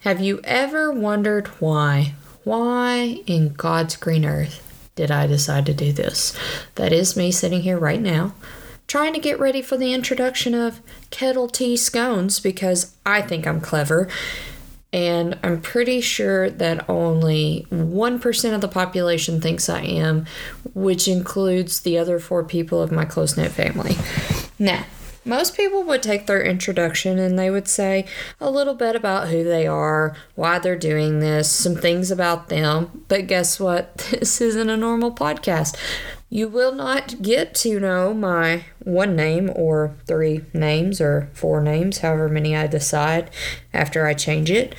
Have you ever wondered why? Why in God's green earth did I decide to do this? That is me sitting here right now, trying to get ready for the introduction of kettle tea scones because I think I'm clever. And I'm pretty sure that only 1% of the population thinks I am, which includes the other four people of my close knit family. Now, most people would take their introduction and they would say a little bit about who they are, why they're doing this, some things about them. But guess what? This isn't a normal podcast. You will not get to know my one name or three names or four names, however many I decide after I change it.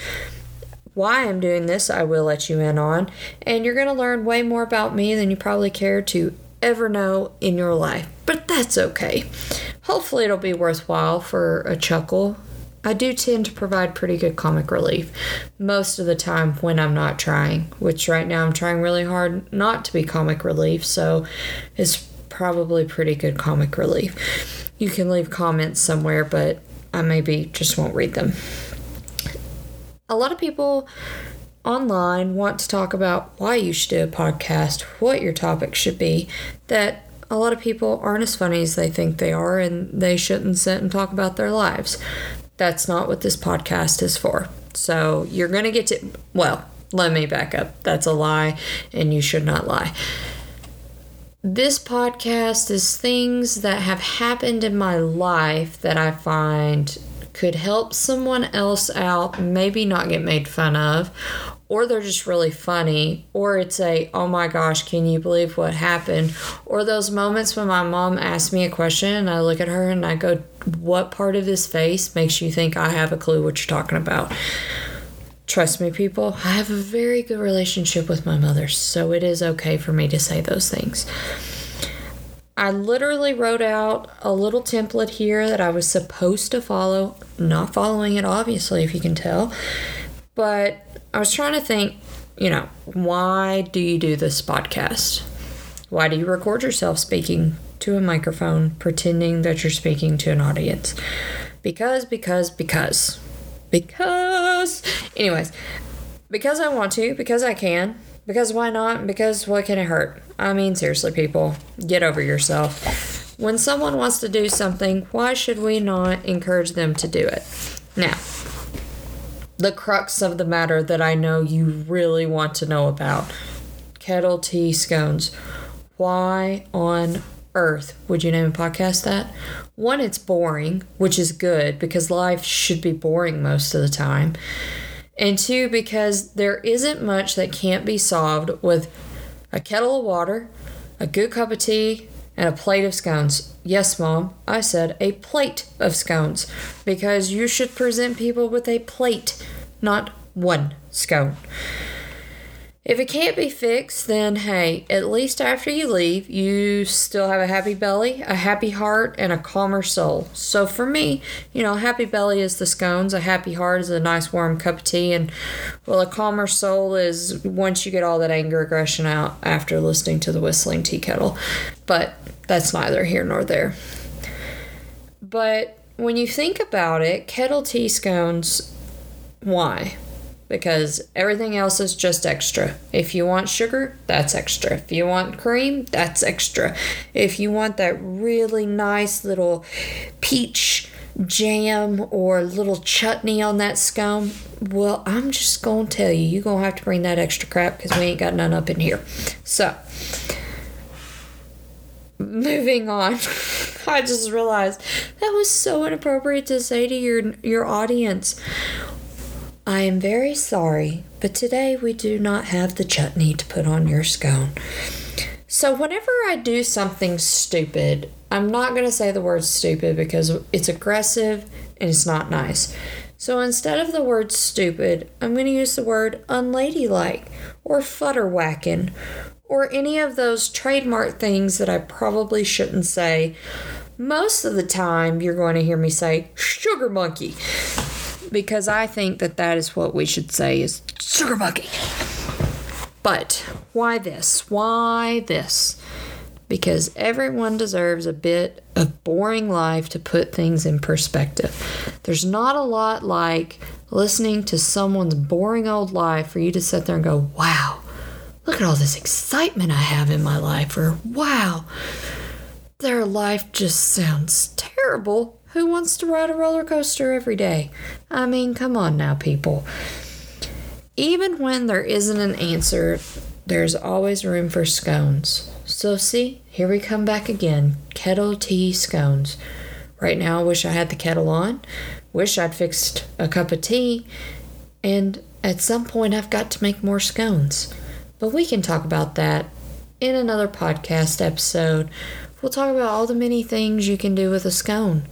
Why I'm doing this, I will let you in on, and you're going to learn way more about me than you probably care to ever know in your life. But that's okay. Hopefully, it'll be worthwhile for a chuckle. I do tend to provide pretty good comic relief most of the time when I'm not trying, which right now I'm trying really hard not to be comic relief, so it's probably pretty good comic relief. You can leave comments somewhere, but I maybe just won't read them. A lot of people online want to talk about why you should do a podcast, what your topic should be, that a lot of people aren't as funny as they think they are and they shouldn't sit and talk about their lives. That's not what this podcast is for. So you're going to get to, well, let me back up. That's a lie and you should not lie. This podcast is things that have happened in my life that I find could help someone else out, maybe not get made fun of, or they're just really funny, or it's a, oh my gosh, can you believe what happened? Or those moments when my mom asks me a question and I look at her and I go, what part of this face makes you think I have a clue what you're talking about? Trust me, people, I have a very good relationship with my mother, so it is okay for me to say those things. I literally wrote out a little template here that I was supposed to follow, not following it, obviously, if you can tell. But I was trying to think, you know, why do you do this podcast? Why do you record yourself speaking to a microphone, pretending that you're speaking to an audience? Because, because, because. Because. Anyways, because I want to, because I can, because why not? Because what can it hurt? I mean, seriously, people, get over yourself. When someone wants to do something, why should we not encourage them to do it? Now, the crux of the matter that I know you really want to know about kettle tea scones. Why on earth would you name a podcast that? One, it's boring, which is good because life should be boring most of the time. And two, because there isn't much that can't be solved with a kettle of water, a good cup of tea, and a plate of scones. Yes, Mom, I said a plate of scones because you should present people with a plate, not one scone. If it can't be fixed, then hey, at least after you leave, you still have a happy belly, a happy heart, and a calmer soul. So for me, you know, happy belly is the scones, a happy heart is a nice warm cup of tea, and well, a calmer soul is once you get all that anger aggression out after listening to the whistling tea kettle. But that's neither here nor there. But when you think about it, kettle tea scones, why? because everything else is just extra. If you want sugar, that's extra. If you want cream, that's extra. If you want that really nice little peach jam or little chutney on that scone, well, I'm just going to tell you, you're going to have to bring that extra crap because we ain't got none up in here. So, moving on. I just realized that was so inappropriate to say to your your audience. I am very sorry, but today we do not have the chutney to put on your scone. So, whenever I do something stupid, I'm not going to say the word stupid because it's aggressive and it's not nice. So, instead of the word stupid, I'm going to use the word unladylike or futterwhacking or any of those trademark things that I probably shouldn't say. Most of the time, you're going to hear me say sugar monkey because I think that that is what we should say is sugar monkey. But why this? Why this? Because everyone deserves a bit of boring life to put things in perspective. There's not a lot like listening to someone's boring old life for you to sit there and go, wow, look at all this excitement I have in my life, or wow, their life just sounds terrible. Who wants to ride a roller coaster every day? I mean, come on now, people. Even when there isn't an answer, there's always room for scones. So, see, here we come back again kettle tea scones. Right now, I wish I had the kettle on, wish I'd fixed a cup of tea, and at some point, I've got to make more scones. But we can talk about that in another podcast episode. We'll talk about all the many things you can do with a scone,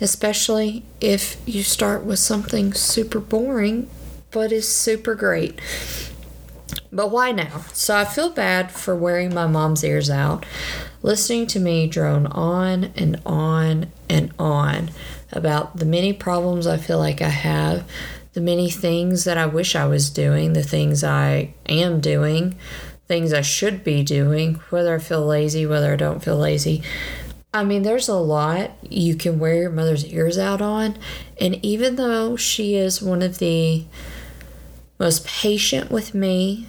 especially if you start with something super boring but is super great. But why now? So I feel bad for wearing my mom's ears out, listening to me drone on and on and on about the many problems I feel like I have, the many things that I wish I was doing, the things I am doing, things I should be doing, whether I feel lazy, whether I don't feel lazy. I mean, there's a lot you can wear your mother's ears out on. And even though she is one of the most patient with me,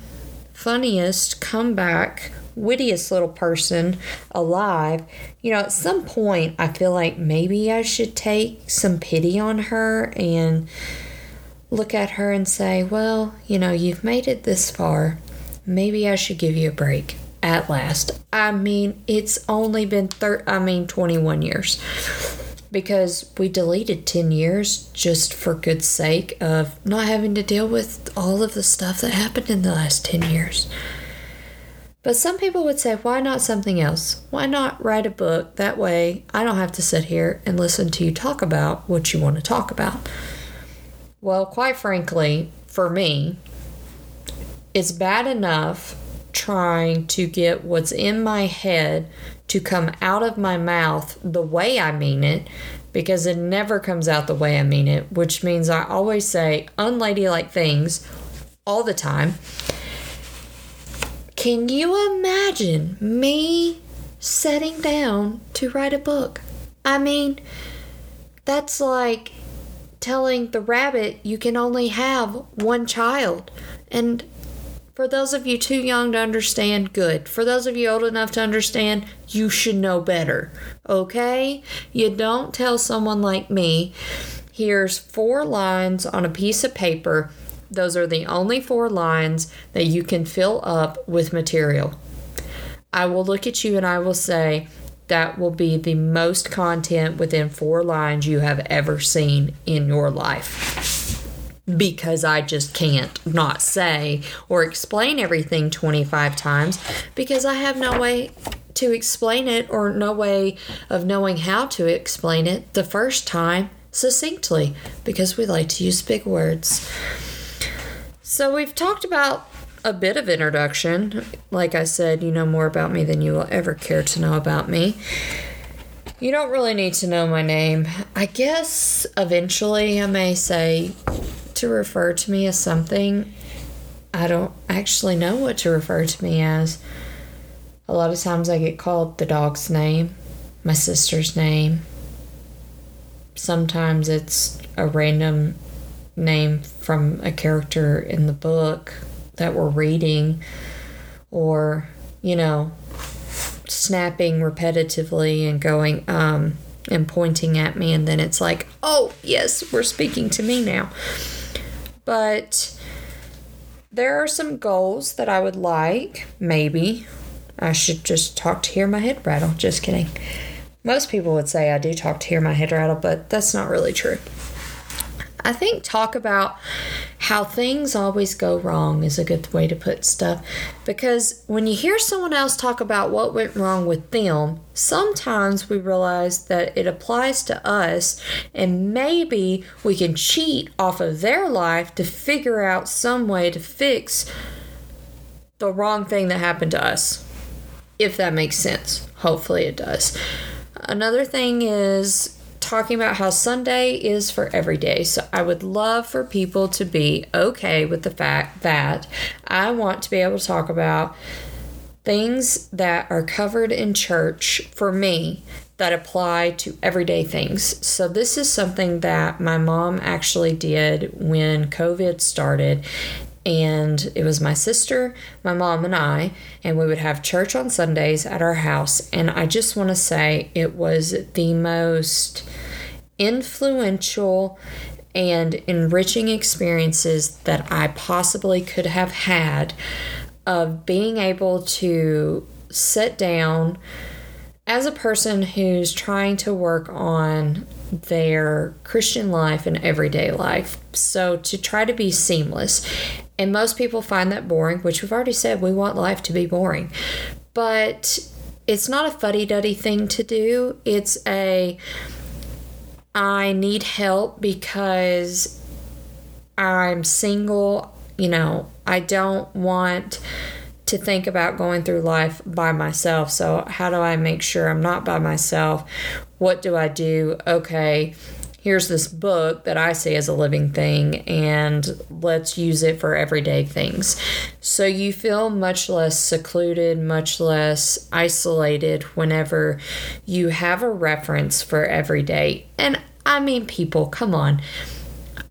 funniest comeback, wittiest little person alive, you know, at some point I feel like maybe I should take some pity on her and look at her and say, well, you know, you've made it this far. Maybe I should give you a break at last. I mean, it's only been thir- I mean 21 years. Because we deleted 10 years just for good sake of not having to deal with all of the stuff that happened in the last 10 years. But some people would say, why not something else? Why not write a book? That way I don't have to sit here and listen to you talk about what you want to talk about. Well, quite frankly, for me, it's bad enough trying to get what's in my head to come out of my mouth the way I mean it because it never comes out the way I mean it, which means I always say unladylike things all the time. Can you imagine me setting down to write a book? I mean, that's like telling the rabbit you can only have one child. And for those of you too young to understand, good. For those of you old enough to understand, you should know better. Okay? You don't tell someone like me, here's four lines on a piece of paper. Those are the only four lines that you can fill up with material. I will look at you and I will say, that will be the most content within four lines you have ever seen in your life. Because I just can't not say or explain everything 25 times because I have no way to explain it or no way of knowing how to explain it the first time succinctly because we like to use big words. So we've talked about a bit of introduction. Like I said, you know more about me than you will ever care to know about me. You don't really need to know my name. I guess eventually I may say to refer to me as something I don't actually know what to refer to me as. A lot of times I get called the dog's name, my sister's name. Sometimes it's a random name from a character in the book that we're reading or, you know, snapping repetitively and going, um, and pointing at me. And then it's like, oh, yes, we're speaking to me now. But there are some goals that I would like, maybe. I should just talk to hear my head rattle. Just kidding. Most people would say I do talk to hear my head rattle, but that's not really true. I think talk about how things always go wrong is a good way to put stuff because when you hear someone else talk about what went wrong with them, sometimes we realize that it applies to us and maybe we can cheat off of their life to figure out some way to fix the wrong thing that happened to us. If that makes sense. Hopefully it does. Another thing is talking about how Sunday is for every day. So I would love for people to be okay with the fact that I want to be able to talk about things that are covered in church for me that apply to everyday things. So, this is something that my mom actually did when COVID started. And it was my sister, my mom, and I, and we would have church on Sundays at our house. And I just want to say it was the most influential and enriching experiences that I possibly could have had of being able to sit down as a person who's trying to work on their Christian life and everyday life. So to try to be seamless. And most people find that boring, which we've already said we want life to be boring. But it's not a fuddy duddy thing to do. It's a I need help because I'm single. You know, I don't want to think about going through life by myself. So, how do I make sure I'm not by myself? What do I do? Okay, here's this book that I see as a living thing, and let's use it for everyday things. So, you feel much less secluded, much less isolated whenever you have a reference for every day. And I mean, people, come on.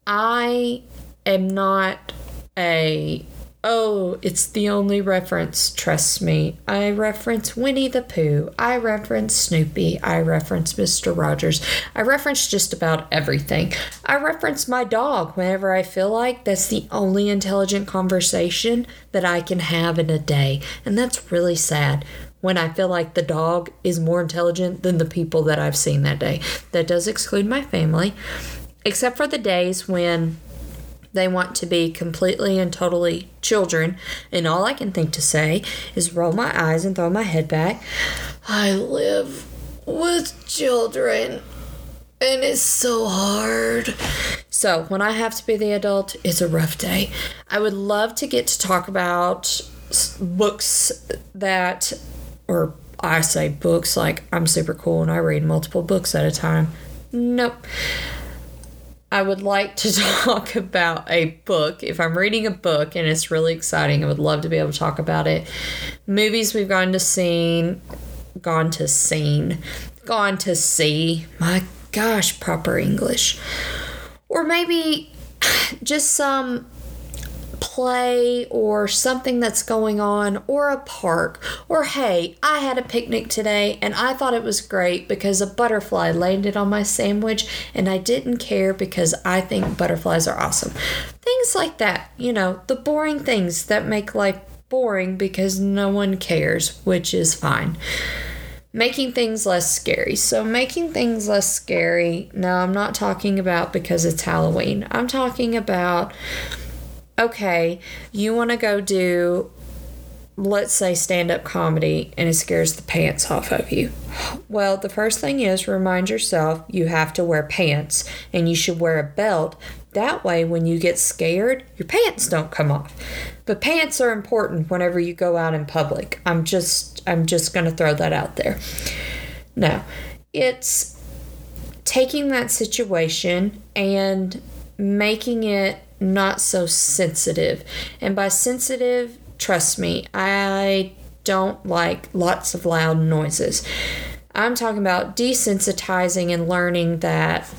I am not a Oh, it's the only reference, trust me. I reference Winnie the Pooh. I reference Snoopy. I reference Mr. Rogers. I reference just about everything. I reference my dog whenever I feel like that's the only intelligent conversation that I can have in a day. And that's really sad when I feel like the dog is more intelligent than the people that I've seen that day. That does exclude my family, except for the days when they want to be completely and totally children, and all I can think to say is roll my eyes and throw my head back. I live with children, and it's so hard. So, when I have to be the adult, it's a rough day. I would love to get to talk about books that, or I say books like I'm super cool and I read multiple books at a time. Nope. I would like to talk about a book. If I'm reading a book and it's really exciting, I would love to be able to talk about it. Movies we've gone to see, gone to seen, gone to see. My gosh, proper English. Or maybe just some play or something that's going on or a park or hey i had a picnic today and i thought it was great because a butterfly landed on my sandwich and i didn't care because i think butterflies are awesome things like that you know the boring things that make life boring because no one cares which is fine making things less scary. So, making things less scary, no, I'm not talking about because it's Halloween. I'm talking about okay, you want to go do, let's say, stand up comedy and it scares the pants off of you. Well, the first thing is remind yourself you have to wear pants and you should wear a belt. That way, when you get scared, your pants don't come off. But pants are important whenever you go out in public. I'm just I'm just going to throw that out there. Now, it's taking that situation and making it not so sensitive. And by sensitive, trust me, I don't like lots of loud noises. I'm talking about desensitizing and learning that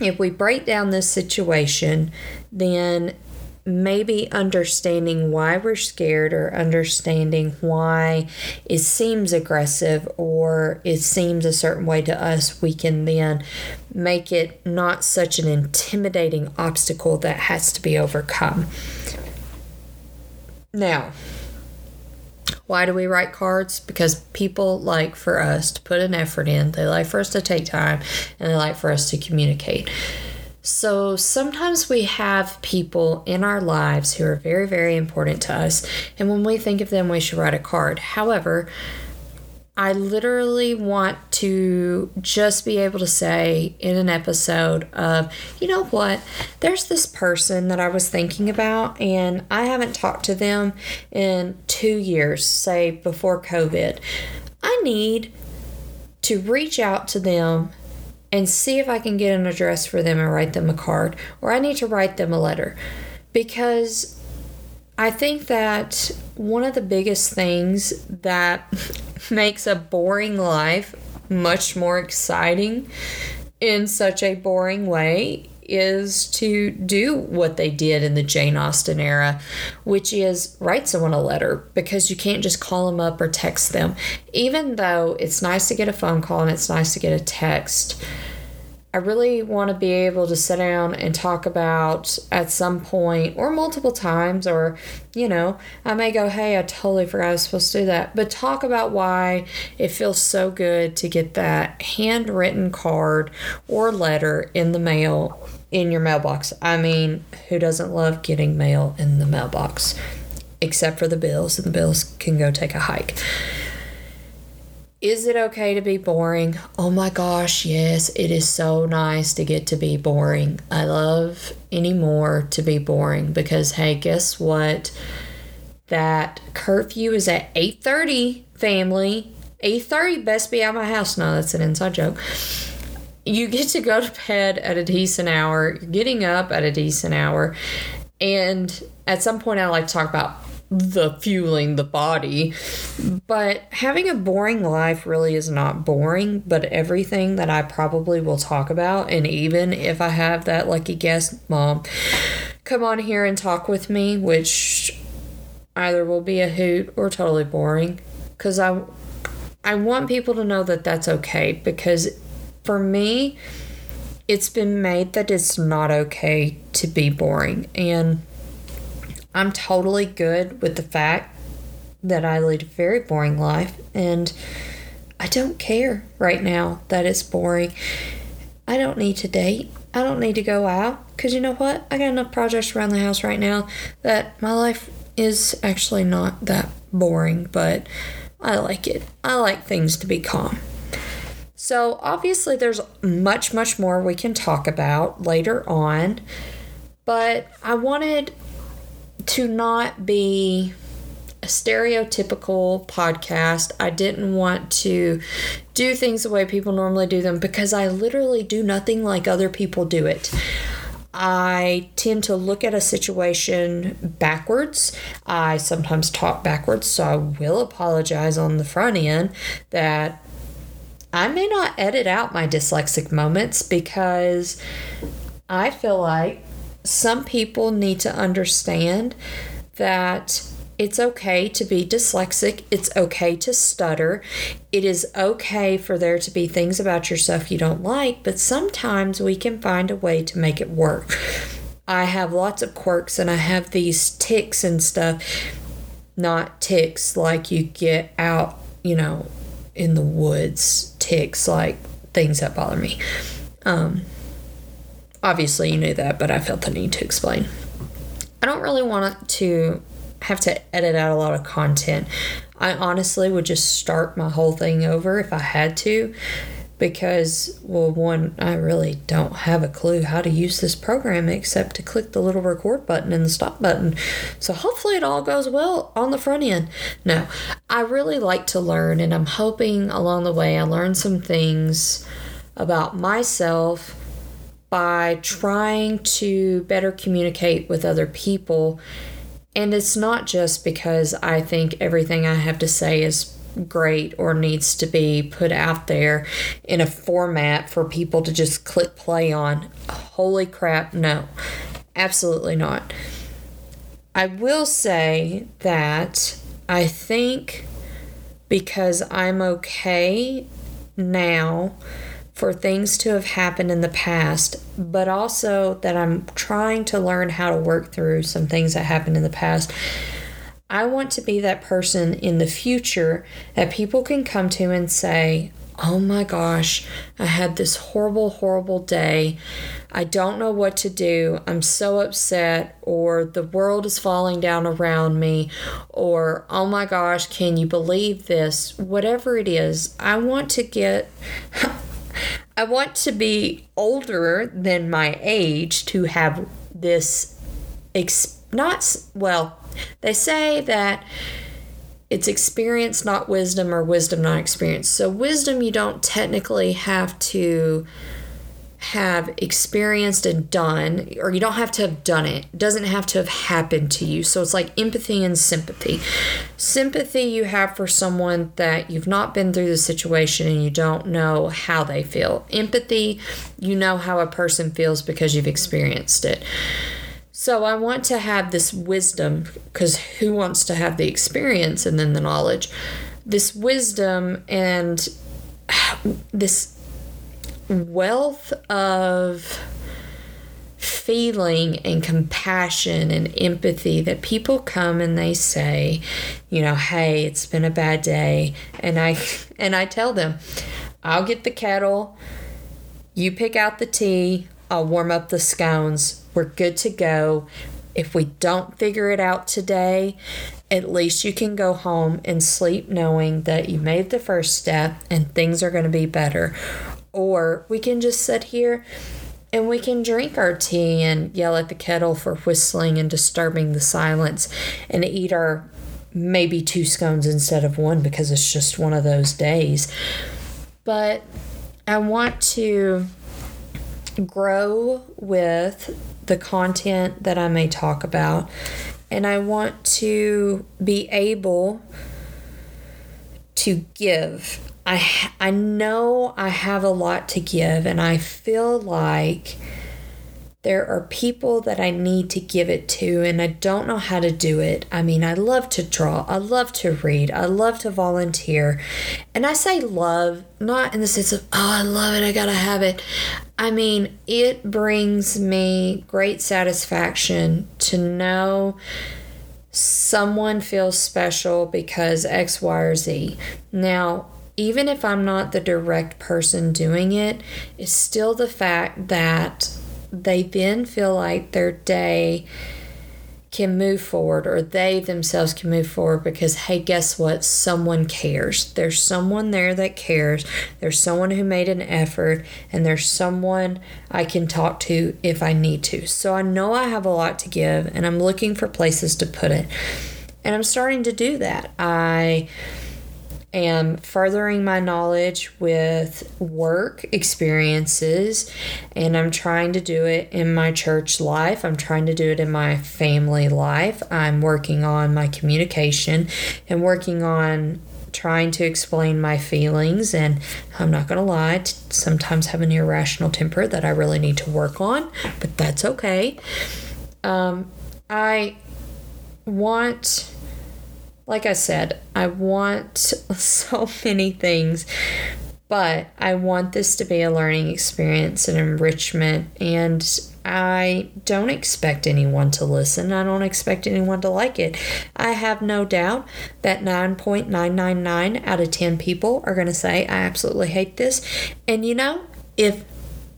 if we break down this situation, then maybe understanding why we're scared or understanding why it seems aggressive or it seems a certain way to us, we can then make it not such an intimidating obstacle that has to be overcome. Now, why do we write cards? Because people like for us to put an effort in, they like for us to take time, and they like for us to communicate. So sometimes we have people in our lives who are very, very important to us, and when we think of them, we should write a card. However, I literally want to just be able to say in an episode of, you know what, there's this person that I was thinking about, and I haven't talked to them in two years, say before COVID. I need to reach out to them and see if I can get an address for them and write them a card, or I need to write them a letter. Because I think that one of the biggest things that makes a boring life much more exciting in such a boring way is to do what they did in the Jane Austen era, which is write someone a letter because you can't just call them up or text them. Even though it's nice to get a phone call and it's nice to get a text, I really want to be able to sit down and talk about at some point or multiple times, or, you know, I may go, hey, I totally forgot I was supposed to do that, but talk about why it feels so good to get that handwritten card or letter in the mail in your mailbox. I mean, who doesn't love getting mail in the mailbox? Except for the bills, and the bills can go take a hike. Is it okay to be boring? Oh my gosh, yes, it is so nice to get to be boring. I love anymore to be boring because hey, guess what? That curfew is at 8:30, family. 8:30 best be out my house. No, that's an inside joke. You get to go to bed at a decent hour, you're getting up at a decent hour, and at some point I like to talk about the fueling the body. But having a boring life really is not boring, but everything that I probably will talk about, and even if I have that lucky guest mom come on here and talk with me, which either will be a hoot or totally boring, because I. I want people to know that that's okay because for me, it's been made that it's not okay to be boring. And I'm totally good with the fact that I lead a very boring life and I don't care right now that it's boring. I don't need to date. I don't need to go out because you know what? I got enough projects around the house right now that my life is actually not that boring, but I like it. I like things to be calm. So, obviously, there's much, much more we can talk about later on, but I wanted to not be a stereotypical podcast. I didn't want to do things the way people normally do them because I literally do nothing like other people do it. I tend to look at a situation backwards. I sometimes talk backwards, so I will apologize on the front end that I may not edit out my dyslexic moments because I feel like some people need to understand that it's okay to be dyslexic. It's okay to stutter. It is okay for there to be things about yourself you don't like, but sometimes we can find a way to make it work. I have lots of quirks and I have these ticks and stuff. Not ticks like you get out, you know, in the woods, ticks like things that bother me. Um, Obviously, you knew that, but I felt the need to explain. I don't really want to have to edit out a lot of content. I honestly would just start my whole thing over if I had to because, well, one, I really don't have a clue how to use this program except to click the little record button and the stop button. So hopefully it all goes well on the front end. No, I really like to learn, and I'm hoping along the way I learn some things about myself by trying to better communicate with other people. And it's not just because I think everything I have to say is great or needs to be put out there in a format for people to just click play on. Holy crap, no. Absolutely not. I will say that I think because I'm okay now for things to have happened in the past, but also that I'm trying to learn how to work through some things that happened in the past. I want to be that person in the future that people can come to and say, Oh my gosh, I had this horrible, horrible day. I don't know what to do. I'm so upset, or the world is falling down around me, or oh my gosh, can you believe this? Whatever it is, I want to get I want to be older than my age to have this ex- not well they say that it's experience not wisdom or wisdom not experience. So wisdom you don't technically have to have experienced and done, or you don't have to have done it. Doesn't have to have happened to you. So it's like empathy and sympathy. Sympathy you have for someone that you've not been through the situation and you don't know how they feel. Empathy, you know how a person feels because you've experienced it. So I want to have this wisdom because who wants to have the experience and then the knowledge? This wisdom and this wealth of feeling and compassion and empathy that people come and they say, you know, hey, it's been a bad day, and I and I tell them, I'll get the kettle, you pick out the tea, I'll warm up the scones. We're good to go. If we don't figure it out today, at least you can go home and sleep knowing that you made the first step and things are going to be better. Or we can just sit here and we can drink our tea and yell at the kettle for whistling and disturbing the silence and eat our maybe two scones instead of one because it's just one of those days. But I want to grow with the content that I may talk about, and I want to be able to give I I know I have a lot to give and I feel like there are people that I need to give it to and I don't know how to do it. I mean, I love to draw, I love to read, I love to volunteer. And I say love not in the sense of, oh, I love it, I got to have it. I mean, it brings me great satisfaction to know someone feels special because X, Y, or Z. Now, even if I'm not the direct person doing it, it's still the fact that they then feel like their day can move forward or they themselves can move forward because hey guess what? Someone cares. There's someone there that cares. There's someone who made an effort and there's someone I can talk to if I need to. So I know I have a lot to give and I'm looking for places to put it. And I'm starting to do that. I am furthering my knowledge with work experiences and I'm trying to do it in my church life. I'm trying to do it in my family life. I'm working on my communication and working on trying to explain my feelings and I'm not going to lie, sometimes have an irrational temper that I really need to work on, but that's okay. Um, I want like I said, I want so many things, but I want this to be a learning experience and enrichment. And I don't expect anyone to listen. I don't expect anyone to like it. I have no doubt that 9.999 out of 10 people are going to say, I absolutely hate this. And you know, if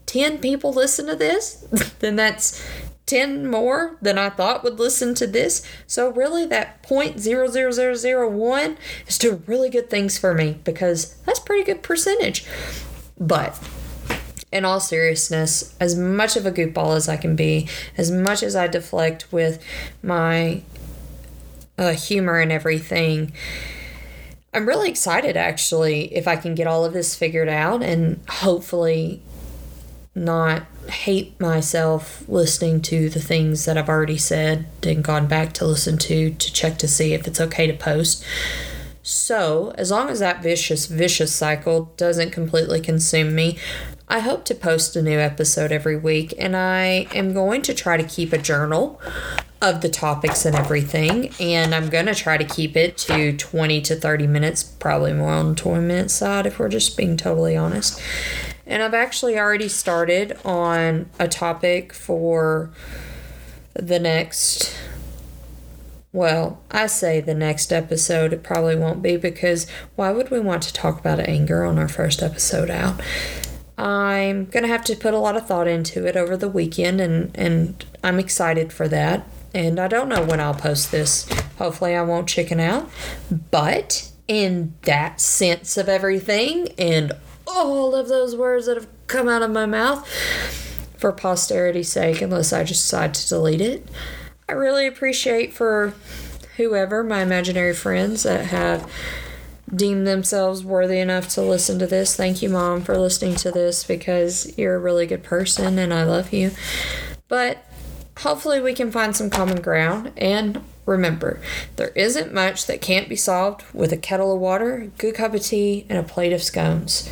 10 people listen to this, then that's 10 more than I thought would listen to this. So really that 0.00001 is doing really good things for me because that's pretty good percentage. But in all seriousness, as much of a goofball as I can be, as much as I deflect with my uh, humor and everything, I'm really excited actually if I can get all of this figured out and hopefully not hate myself listening to the things that I've already said and gone back to listen to to check to see if it's okay to post. So, as long as that vicious, vicious cycle doesn't completely consume me, I hope to post a new episode every week, and I am going to try to keep a journal of the topics and everything, and I'm going to try to keep it to 20 to 30 minutes, probably more on the 20 minute side if we're just being totally honest. And I've actually already started on a topic for the next. Well, I say the next episode. It probably won't be because why would we want to talk about anger on our first episode out? I'm going to have to put a lot of thought into it over the weekend, and, and I'm excited for that. And I don't know when I'll post this. Hopefully, I won't chicken out. But in that sense of everything, and all of those words that have come out of my mouth for posterity's sake, unless I just decide to delete it. I really appreciate for whoever, my imaginary friends that have deem themselves worthy enough to listen to this. Thank you, Mom, for listening to this because you're a really good person and I love you. But hopefully, we can find some common ground. And remember, there isn't much that can't be solved with a kettle of water, a good cup of tea, and a plate of scones.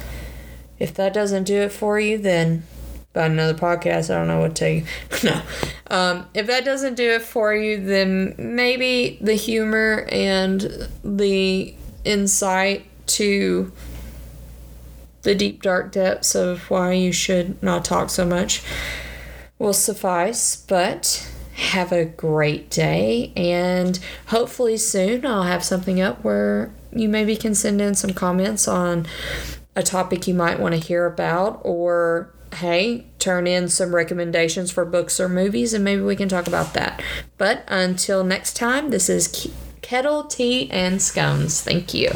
If that doesn't do it for you, then about another podcast. I don't know what to tell you. no. Um, if that doesn't do it for you, then maybe the humor and the insight to the deep, dark depths of why you should not talk so much will suffice. But have a great day, and hopefully soon I'll have something up where you maybe can send in some comments on a topic you might want to hear about or hey, turn in some recommendations for books or movies and maybe we can talk about that. But until next time, this is Kettle, Tea, and Scones. Thank you.